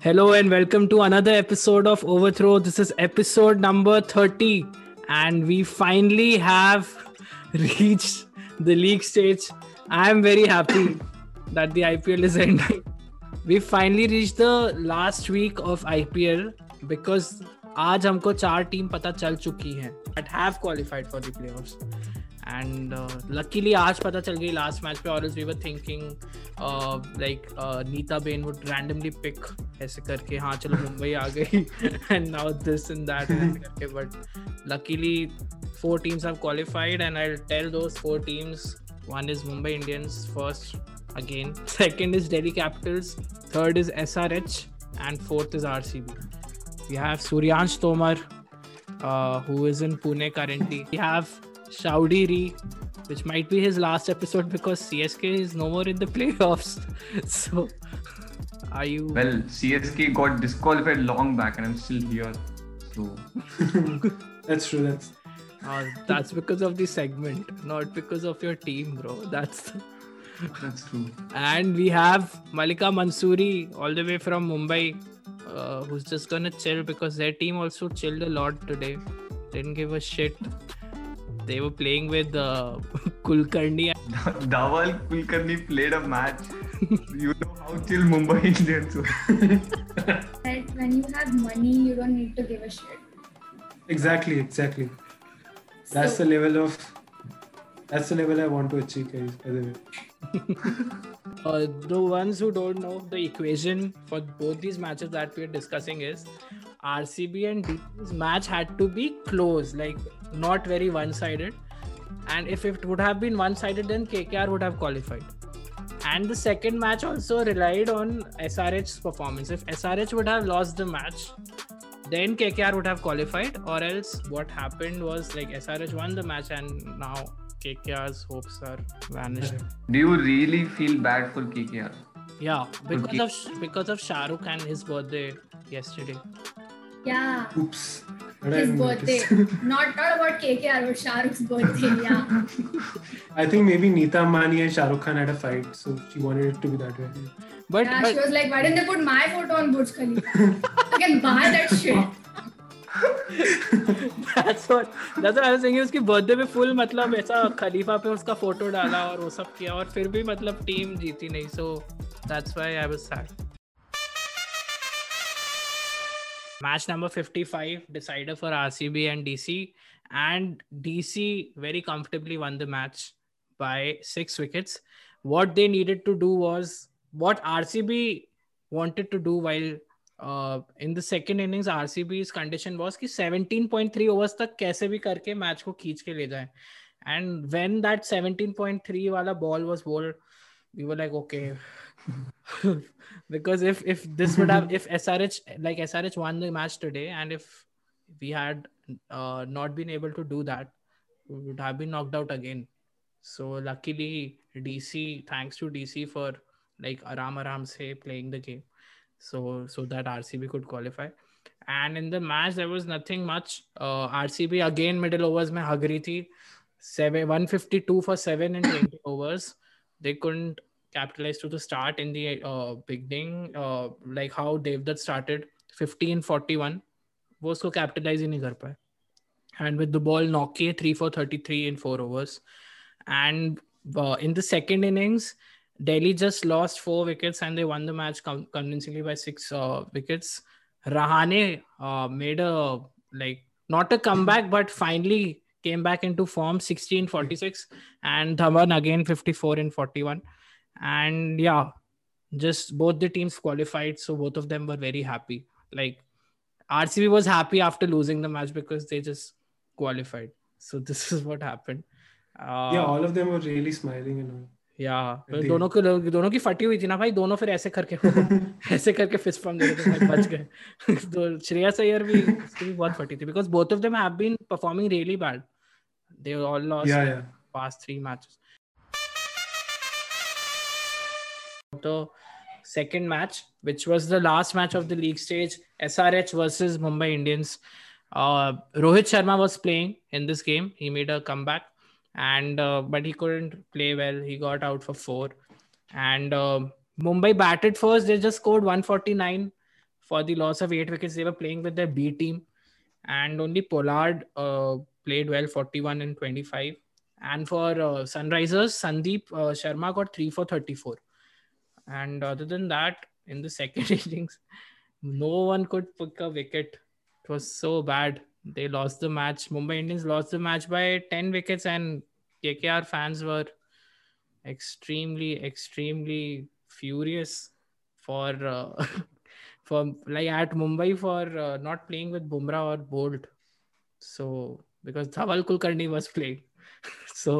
Hello and welcome to another episode of Overthrow. This is episode number 30, and we finally have reached the league stage. I am very happy that the IPL is ending. We finally reached the last week of IPL because आज हमको चार team पता चल चुकी हैं but have qualified for the playoffs and luckily आज पता चल गई लास्ट मैच पे, और is we were thinking like Nita ben would randomly pick ऐसे करके हाँ चलो मुंबई आ गई and now this in that but luckily four teams have qualified and I tell though four teams one is Mumbai Indians first again second is Delhi Capitals third is S R H and fourth is R C B we have Suryansh Tomar who is in Pune currently we have shaudiri which might be his last episode because csk is no more in the playoffs so are you Well, CSK got disqualified long back, and I'm still here. So That's true. That's uh, that's because of the segment not because of your team bro that's that's true. And we have Malika Mansuri all the way from Mumbai, uh, who's just gonna chill because their team also chilled a lot today. Didn't give a shit. They were playing with uh, Kulkarni. Dhawal Kulkarni played a match. you know how chill Mumbai Indians were. that when you have money, you don't need to give a shit. exactly, exactly. That's So- the level of. That's the level I want to achieve, guys. By the way. Uh, the ones who don't know the equation for both these matches that we're discussing is RCB and DC's match had to be close, like not very one-sided. And if it would have been one-sided, then KKR would have qualified. And the second match also relied on SRH's performance. If SRH would have lost the match, then KKR would have qualified, or else what happened was like SRH won the match, and now KKR's hopes are vanished. Do you really feel bad for KKR? Yeah, because Okay. of because of Shahrukh and his birthday yesterday. Yeah, Oops. His birthday. not not about KKR, but Shahrukh's birthday. Yeah. I think maybe Neeta Ambani and Shah Rukh Khan had a fight, so she wanted it to be that way. But, yeah, but she was like, why didn't they put my photo on Burj Khalifa? I can buy that shit. that's what that's what I was saying. उसकी birthday पे full मतलब ऐसा खलीफा पे उसका photo डाला और वो सब किया और फिर भी मतलब टीम जीती नहीं. So that's why I was sad. Match number 55 decider for RCB and DC. And DC very comfortably won the match by six wickets. What they needed to do was what RCB wanted to do while uh, in the second innings RCB's condition was कि 17.3 overs तक कैसे भी करके match को खींच के ले जाए and when that 17.3 वाला ball was bowled we were like okay because if if this would have if SRH like SRH won the match today and if we had uh, not been able to do that we would have been knocked out again. So luckily DC thanks to DC for like aram aram say playing the game. So so that RCB could qualify. And in the match there was nothing much. Uh, RCB again middle overs hag rahi thi. Seven 152 for 7 in 20 overs. They couldn't capitalized to the start in the uh, beginning, uh, like how Devdutt started 1541, वो उसको capitalize ही नहीं कर पाए. And with the ball, Nortje 3 for 33 in four overs. And uh, in the second innings, Delhi just lost four wickets and they won the match com- convincingly by six uh, wickets. Rahane uh, made a like not a comeback, but finally came back into form 16 46 and Dhawan again 54 and 41 and yeah just both the teams qualified so both of them were very happy like RCB was happy after losing the match because they just qualified so this is what happened uh, yeah, all of them were really smiling and all. या At the दोनों को दोनों की फटी हुई थी ना भाई दोनों फिर ऐसे करके ऐसे करके फिस्ट पंप दे रहे थे भाई बच गए तो श्रेयस अय्यर भी उसकी भी बहुत फटी थी because both of them have been performing really bad they all lost Yeah, yeah. past The second match, which was the last match of the league stage, SRH versus Mumbai Indians. Uh, Rohit Sharma was playing in this game. He made a comeback, and uh, but he couldn't play well. He got out for four, and uh, Mumbai batted first. They just scored 149 for the loss of eight wickets. They were playing with their B team, and only Pollard uh, played well, 41 and 25. And for uh, Sunrisers, Sandeep uh, Sharma got three for 34. And other than that, in the second innings, no one could pick a wicket. It was so bad. They lost the match. Mumbai Indians lost the match by 10 wickets, and KKR fans were extremely, extremely furious for uh, for like at Mumbai for uh, not playing with Bumrah or Bolt. So because Dhawal Kulkarni was playing. So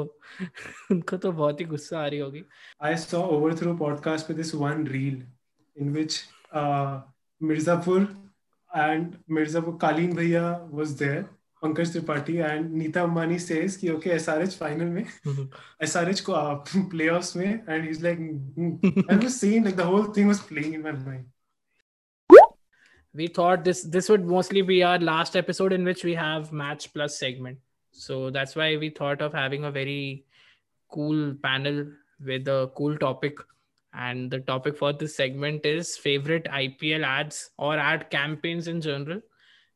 उनको तो बहुत ही गुस्सा आ रही होगी I saw Overthrow podcast with this one reel in which uh, Mirzapur and Mirzapur Kalin Bhaiya was there, Pankaj Tripathi, and Neeta Ambani says कि okay SRH final में SRH को uh, playoffs में and he's like mm. I was saying like the whole thing was playing in my mind. we thought this this would mostly be our last episode in which we have match plus segment so that's why we thought of having a very cool panel with a cool topic. And the topic for this segment is favorite ipl ads or ad campaigns in general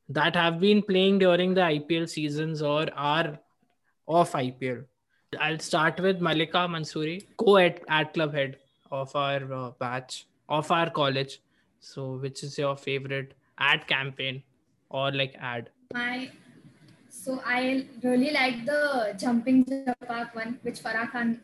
that have been playing during the ipl seasons or are off ipl i'll start with malika mansoori co-ed ad club head of our uh, batch of our college. So, which is your favorite ad campaign or like ad? My so I really like the jumping Japang one, which Farah Khan.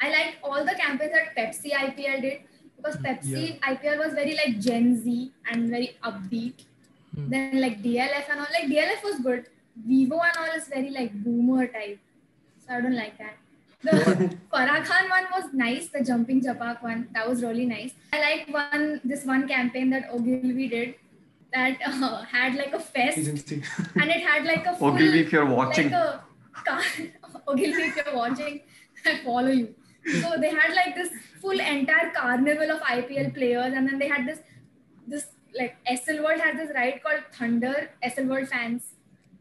I like all the campaigns that Pepsi IPL did because Pepsi IPL was very like Gen Z and very upbeat. Hmm. Then like DLF and all, like DLF was good. Vivo and all is very like boomer type, so I don't like that. The Farah Khan one was nice. The jumping Japang one that was really nice. I like one this one campaign that Ogilvy did that uh, had like a fest and it had like a full, Ogilvy, if you're watching. like a car- Ogilvy, if you're watching, I follow you. So they had like this full entire carnival of IPL players, and then they had this this like Essel World had this ride called Thunder Essel World fans.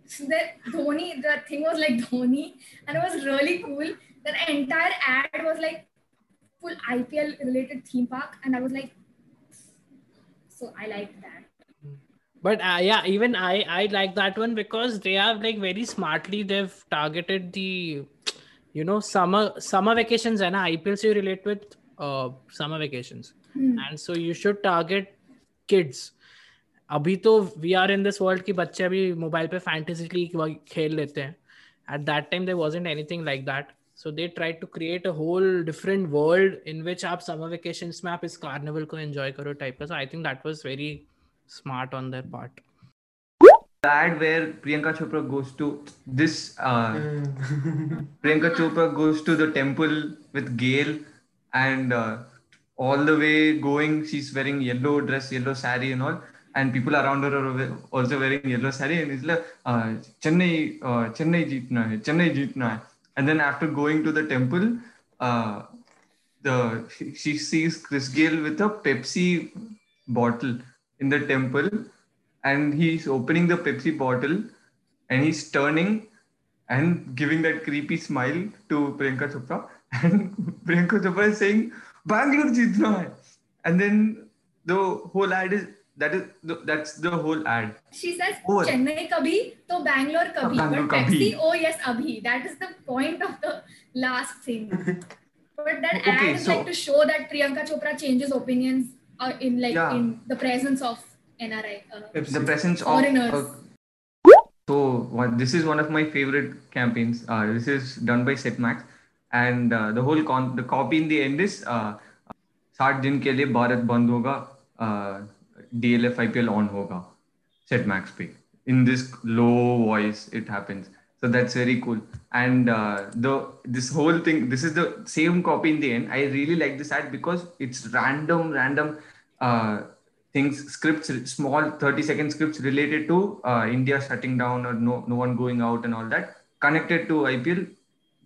So the Dhoni, the thing was like Dhoni, and it was really cool. The entire ad was like full IPL related theme park, and I was like, so I liked that But uh, yeah, even I I like that one because they have like very smartly they've targeted the you know summer summer vacations and IPL so you relate with uh, summer vacations and so you should target kids. अभी तो we are in this world की बच्चे अभी mobile पे fantasy league खेल लेते हैं at that time there wasn't anything like that so they try to create a whole different world in which आप समर वेकेशंस में आप इस कार्निवल को एंजॉय करो टाइप का so I think that was very smart on their part. The ad where Priyanka Chopra goes to this uh, Priyanka Chopra goes to the temple with Gayle and uh, all the way going she's wearing yellow dress yellow sari and all and people around her are also wearing yellow sari and it's like uh, Chennai uh, Chennai jeetna hai Chennai jeetna hai and then after going to the temple uh, the she, she sees Chris Gayle with a Pepsi bottle in the temple and he's opening the Pepsi bottle and he's turning and giving that creepy smile to Priyanka Chopra. And Priyanka Chopra is saying, Bangalore jeetna hai. And then the whole ad is that is the, that's the whole ad. She says Over. Chennai kabhi, to Bangalore kabhi. Bangalore but Pepsi, kabhi. oh yes, abhi. That is the point of the last thing. but that ad Okay, is so- like to show that Priyanka Chopra changes opinions uh, in like Yeah. in the presence of NRI. Uh, The presence Foreigners. of. so what, this is one of my favorite campaigns. Uh, this is done by Setmax, and uh, the whole con the copy in the end is uh, साठ दिन के लिए भारत बंद होगा D L F I P L on होगा set max पे in this low voice it happens so that's very cool. And uh, the this whole thing this is the same copy in the end. I really like this ad because it's random random uh, things scripts small 30 second scripts related to uh, india shutting down or no no one going out and all that connected to ipl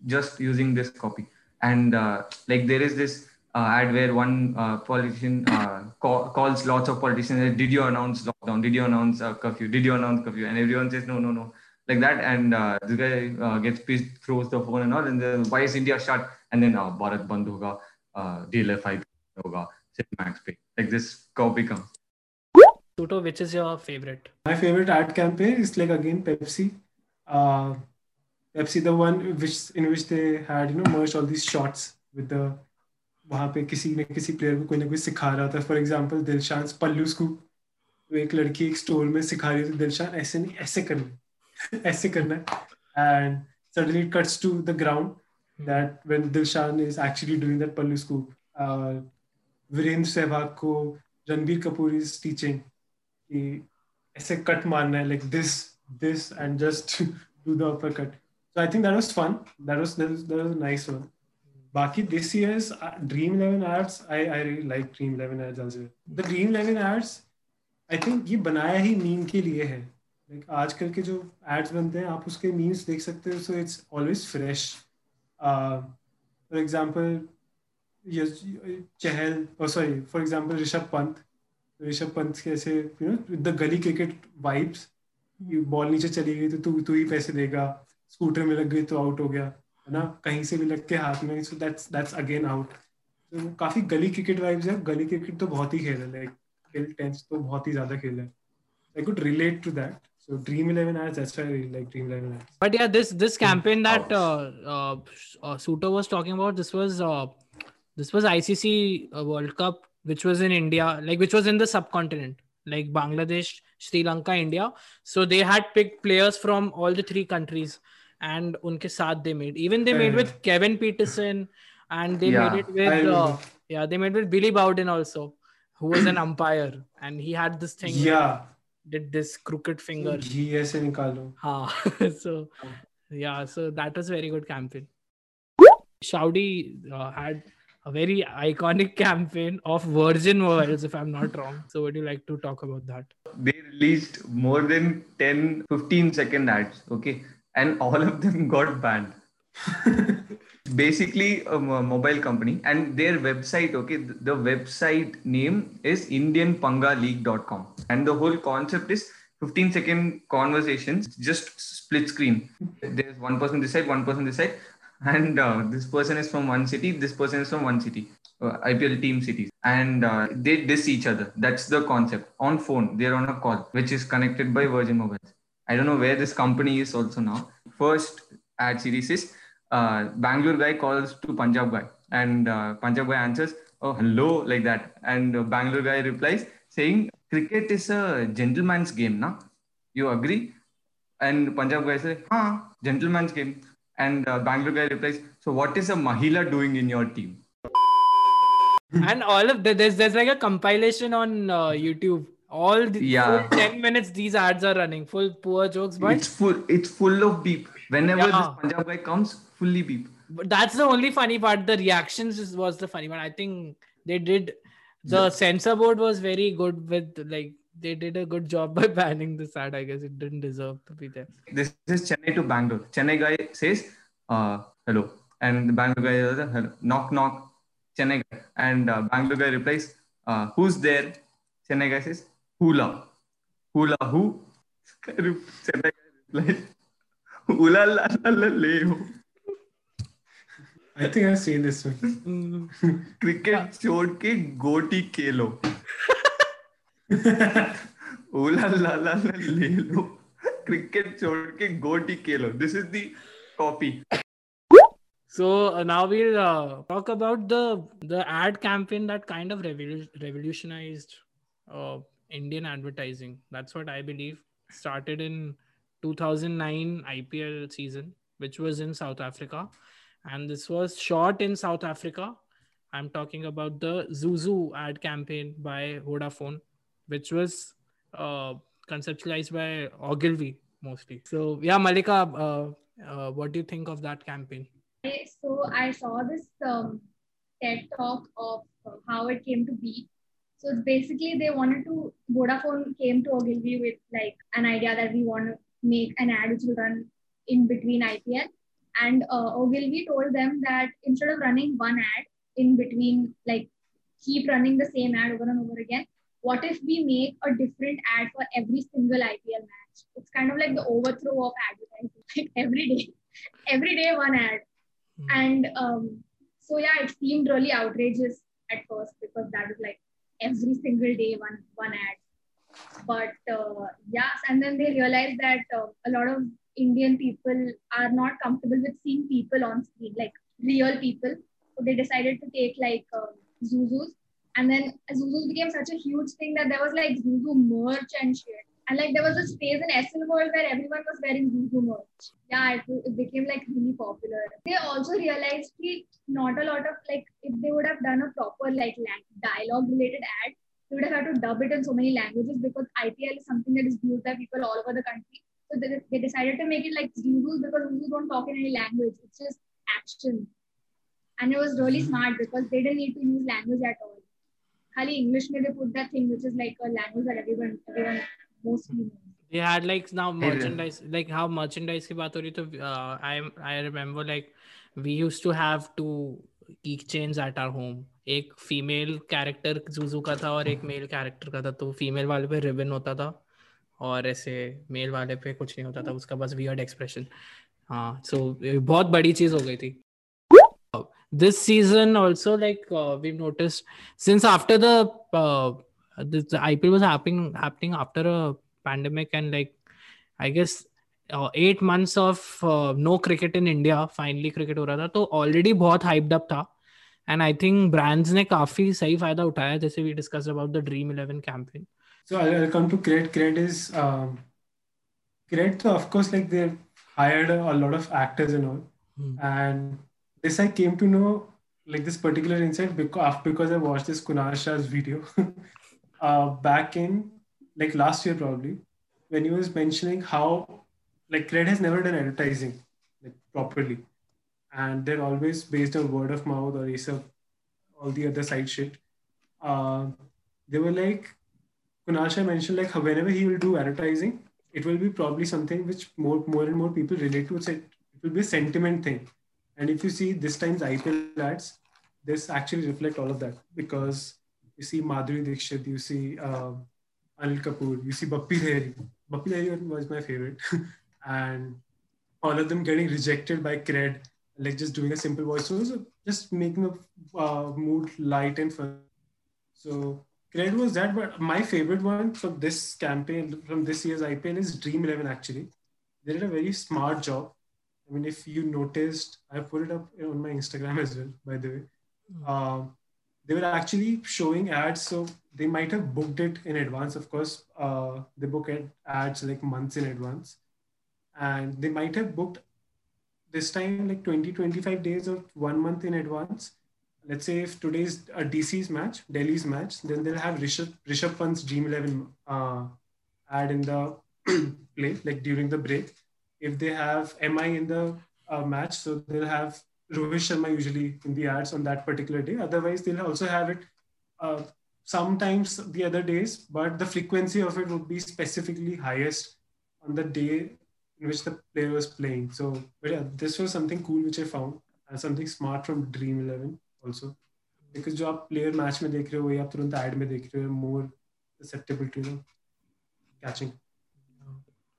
just using this copy. And uh, like there is this uh, ad where one uh, politician call, calls lots of politicians did you announce lockdown? Did you announce curfew? Did you announce curfew? And everyone says no no no like that and uh, this guy uh, gets pissed throws the phone and all and then why is india shut and then uh, bharat band hoga uh, dlf hoga Max Pay. Like this copy comes. Suto, which is your favorite? My favorite ad campaign is like again Pepsi. Uh, Pepsi, the one which in which they had you know merged all these shots with the वहाँ पे किसी ने किसी player को कोई ना कोई सिखा रहा था फॉर एग्जांपल दिलशान पल्लू स्कूप तो एक लड़की एक स्टोर में सिखा रही थी दिलशान ऐसे नहीं ऐसे करना ऐसे करना है। And suddenly cuts to the ground that when Dilshan is actually doing that pallu scoop Virender Sehwag को रणबीर कपूर इज़ टीचिंग कि ऐसे कट मारना है like this this and just do the upper cut so I think that was fun that was that was nice one बाकी this year's Dream Eleven arts I I really like Dream Eleven arts the Dream Eleven arts I think ये बनाया ही meme के लिए है। Like, आजकल के जो ads बनते हैं आप उसके मीम्स देख सकते हो so it's always fresh for example Chahal और sorry for example Rishabh Pant. Rishabh Pant के ऐसे you know the gali cricket vibes ball नीचे चली गई तो तू तू ही पैसे देगा. स्कूटर में लग गई तो आउट हो गया है ना? कहीं से भी लग के हाथ में so that's that's again out तो काफ़ी गली क्रिकेट वाइब्स है. गली क्रिकेट तो बहुत ही खेल है लाइक टेंस तो बहुत ही ज़्यादा खेल है. I could relate to that So Dream Eleven ads. That's why I really like Dream Eleven ads. But yeah, this this campaign that uh, uh, uh, Suto was talking about, this was uh, this was ICC uh, World Cup, which was in India, like which was in the subcontinent, like Bangladesh, Sri Lanka, India. So they had picked players from all the three countries, and unke saath they made. Even they made with Kevin Pietersen, and they Yeah, made it with uh, yeah, they made with Billy Bowden also, who was an umpire, and he had this thing. Yeah did this crooked finger हाँ so yeah so that was very good campaign Shaudi uh, had a very iconic campaign of Virgin Worlds, if I'm not wrong. So, would you like to talk about that? They released more than 10, 15 second ads, okay? And all of them got banned. Basically, a mobile company and their website, okay, the website name is IndianPangaleague.com. And the whole concept is 15 second conversations, just split screen. There's one person this side, one person this side, and uh, this person is from one city, this person is from one city, uh, IPL team cities, and uh, they diss each other. That's the concept. On phone, they're on a call, which is connected by Virgin Mobiles. I don't know where this company is also now. First ad series is uh, Bangalore guy calls to Punjab guy, and uh, Punjab guy answers, "Oh, hello," like that, and uh, Bangalore guy replies saying, "Cricket is a gentleman's game, na? You agree?" And Punjab guy says, "Ah, gentleman's game." And uh, Bangalore guy replies, "So what is a Mahila doing in your team?" and all of the, there's there's like a compilation on uh, YouTube. All the Yeah. 10 minutes these ads are running, full poor jokes, but it's full. It's full of beep. Whenever Yeah. this Punjab guy comes, fully beep. but that's the only funny part. The reactions was the funny one. I think they did the censor board was very good with like they did a good job by banning this ad. I guess it didn't deserve to be there. This is Chennai to Bangalore. Chennai guy says, uh, "Hello," and the Bangalore guy says, "Hello." Knock knock. Chennai guy and uh, Bangalore guy replies, uh, "Who's there?" Chennai guy says, "Hula." Hula who? Chennai guy replies, "Hula la la la leo." I think I've seen this one. Cricket छोड़ के गोटी खेलो ओला ला ला ला ले लो cricket छोड़ के गोटी खेलो this is the copy So uh, now we'll uh, talk about the the ad campaign that kind of revolu- revolutionized uh, Indian advertising. That's what I believe started in 2009 IPL season, which was in South Africa, and this was shot in South Africa. I'm talking about the ZooZoo ad campaign by Vodafone, which was uh, conceptualized by Ogilvy mostly. So yeah, Malika, uh, uh, what do you think of that campaign? So I saw this um, TED talk of how it came to be. So it's basically they wanted to Vodafone came to Ogilvy with like an idea that we want to make an ad which will run in between IPL, and uh, Ogilvy told them that instead of running one ad in between, like keep running the same ad over and over again. What if we make a different ad for every single IPL match? It's kind of like the overthrow of advertising. Like every day, every day one ad Hmm. and um, so yeah it seemed really outrageous at first because that was like every single day one one ad. But uh, yeah, and then they realized that uh, a lot of Indian people are not comfortable with seeing people on screen, like real people. So they decided to take like uh, ZooZoos. And then ZooZoos became such a huge thing that there was like ZooZoo merch and shit. And like there was this phase in Essel World where everyone was wearing ZooZoo merch. Yeah, it, it became like really popular. They also realized that not a lot of like if they would have done a proper like dialogue related ad, they would have had to dub it in so many languages because IPL is something that is used by people all over the country. So they, they decided to make it like Zulus because Zulus don't talk in any language. It's just action. And it was really smart because they didn't need to use language at all. Khali English may they put that thing which is like a language that everyone everyone mostly knows. They had like now merchandise, like how merchandise ki baat ho rahi, to, uh, I I remember like we used to have two keychains at our home. एक female character Juju का था और एक male character का था तो female वाले पे रिबन होता था और ऐसे मेल वाले पे कुछ नहीं होता था उसका बस वियर्ड एक्सप्रेशन हाँ सो बहुत बड़ी चीज़ हो गई थी this season also like uh, we've noticed since after the uh, the, the IPL was happening happening after a pandemic and like I guess uh, eight months of uh, no cricket in India finally cricket हो रहा था तो already बहुत hyped up था and I think brands ने काफ़ी सही फ़ायदा उठाया जैसे we discussed about the Dream Eleven campaign. So I'll, I'll come to Cred. Cred is um, Cred. So of course, like they hired a, a, lot of actors and all, hmm. and this I came to know like this particular insight because because I watched this Kunal Shah's video uh, back in like last year probably when he was mentioning how like Cred has never done advertising like properly, and they're always based on word of mouth or ESA, all the other side shit. Uh, they were like Kunal Shah mentioned like whenever he will do advertising, it will be probably something which more more and more people relate to. It, it will be a sentiment thing and if you see this time's IPL ads, this actually reflect all of that because you see Madhuri Dixit, you see uh, Anil Kapoor, you see Bappi Lahiri. Bappi Lahiri was my favorite. and all of them getting rejected by cred, like just doing a simple voice. So just making the uh, mood light and fun. So cred was that, but my favorite one from this campaign, from this year's IPL is Dream 11 actually. They did a very smart job I mean, if you noticed, I put it up on my Instagram as well, by the way. Mm. they were actually showing ads, so they might have booked it in advance. Of course, uh, they book ads like months in advance, and they might have booked this time like 20, 25 days or one month in advance let's say if today's a DC's match, Delhi's match, then they'll have Rishabh, Rishabh Pant's Dream 11 uh, ad in the play, like during the break. If they have MI in the uh, match, so they'll have Rohit Sharma usually in the ads on that particular day. Otherwise, they'll also have it uh, sometimes the other days, but the frequency of it would be specifically highest on the day in which the player was playing. So, but yeah, this was something cool which I found, something smart from Dream 11. Also because जो आप player match में देख रहे हो या तुरंत add में देख रहे हो मोर susceptible to you know, catching.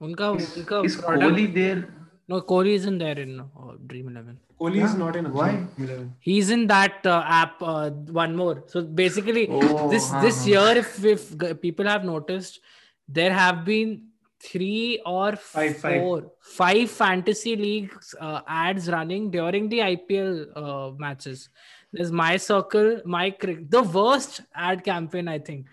उनका उनका is Kohli there? No, Kohli isn't there in uh, Dream Eleven. Kohli yeah. is not in. Why? Dream Eleven. He's in that uh, app. Uh, one more. So basically, oh, this uh-huh. this year, if if people have noticed, there have been three or five, four, five. five fantasy leagues uh, ads running during the IPL uh, matches. There's my circle, my cricket, the worst ad campaign I think.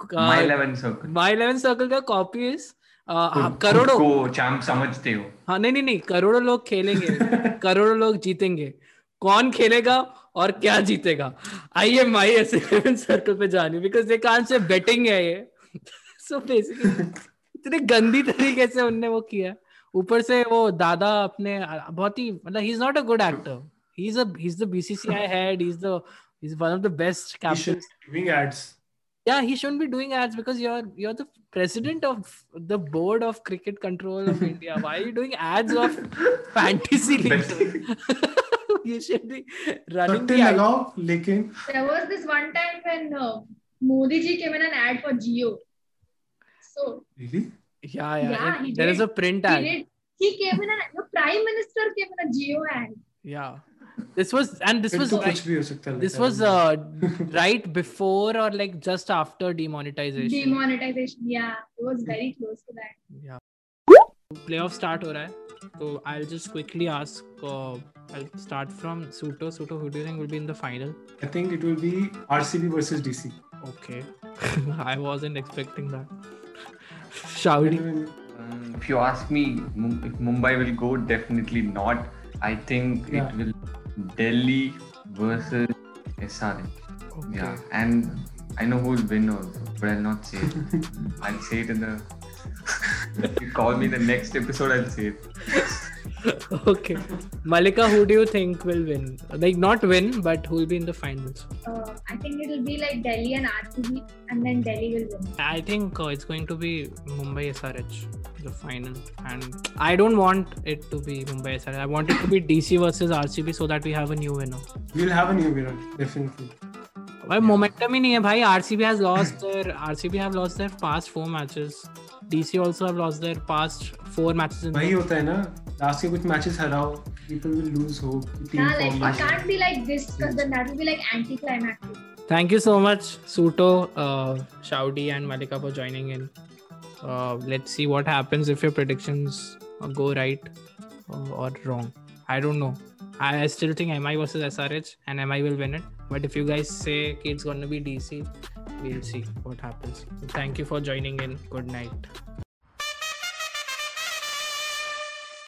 Uh, my eleven circle. My eleven circle. The copy is करोड़ों को champ समझते हो हाँ नहीं नहीं नहीं करोड़ों लोग खेलेंगे करोड़ों लोग जीतेंगे कौन खेलेगा और क्या जीतेगा I M I S circle पे जानी बिकॉज़ दे कान से बेटिंग है ये सो बेसिकली इतने गंदी तरीके से उनने वो किया। ऊपर से वो दादा अपने बहुत ही मतलब he is not a good actor he is a he is the BCCI head he is the is one of the best captain doing ads या he shouldn't be doing ads because you are you are the president of the board of cricket control of India why you doing ads of fantasy league you should be running the लगाओ लेकिन there was this one time when Modi ji came in ad for Jio Really? Yeah, yeah. yeah a print ad. He, came in a the prime minister came in a Jio ad. Yeah. This was and this was this was uh, right before or like just after demonetization. Demonetization, yeah, it was very close to that. Yeah. Playoff start or so I'll just quickly ask. Uh, I'll start from Suto. Suto, who do you think will be in the final? I think it will be RCB versus DC. Okay, I wasn't expecting that shouty Um, if you ask me, if Mumbai will go, definitely not. I think Yeah. it will Delhi versus SRH. okay Yeah, and I know who will win also, but I'll not say it. I'll say it in the. if you call me the next episode, I'll say it. okay malika who do you think will win like not win but who will be in the finals Uh, I think it'll be like Delhi and RCB, and then Delhi will win. I think uh, it's going to be Mumbai SRH, the final. And I don't want it to be Mumbai SRH. I want it to be DC versus RCB so that we have a new winner. We'll have a new winner, definitely. भाई momentum ही नहीं है भाई RCB has lost their RCB have lost their past four matches. DC also have lost their past four matches in वही the होता है ना last ke kuch matches harao people will lose hope nah, like, it can't be like this because then that will be like anticlimactic. Thank you so much suto uh, shaudi and malika for joining in. Uh, let's see what happens if your predictions uh, go right or, or wrong. I don't know. I, I still think mi versus srh and mi will win it. But if you guys say it's going to be dc we'll see what happens. Thank you for joining in. Good night.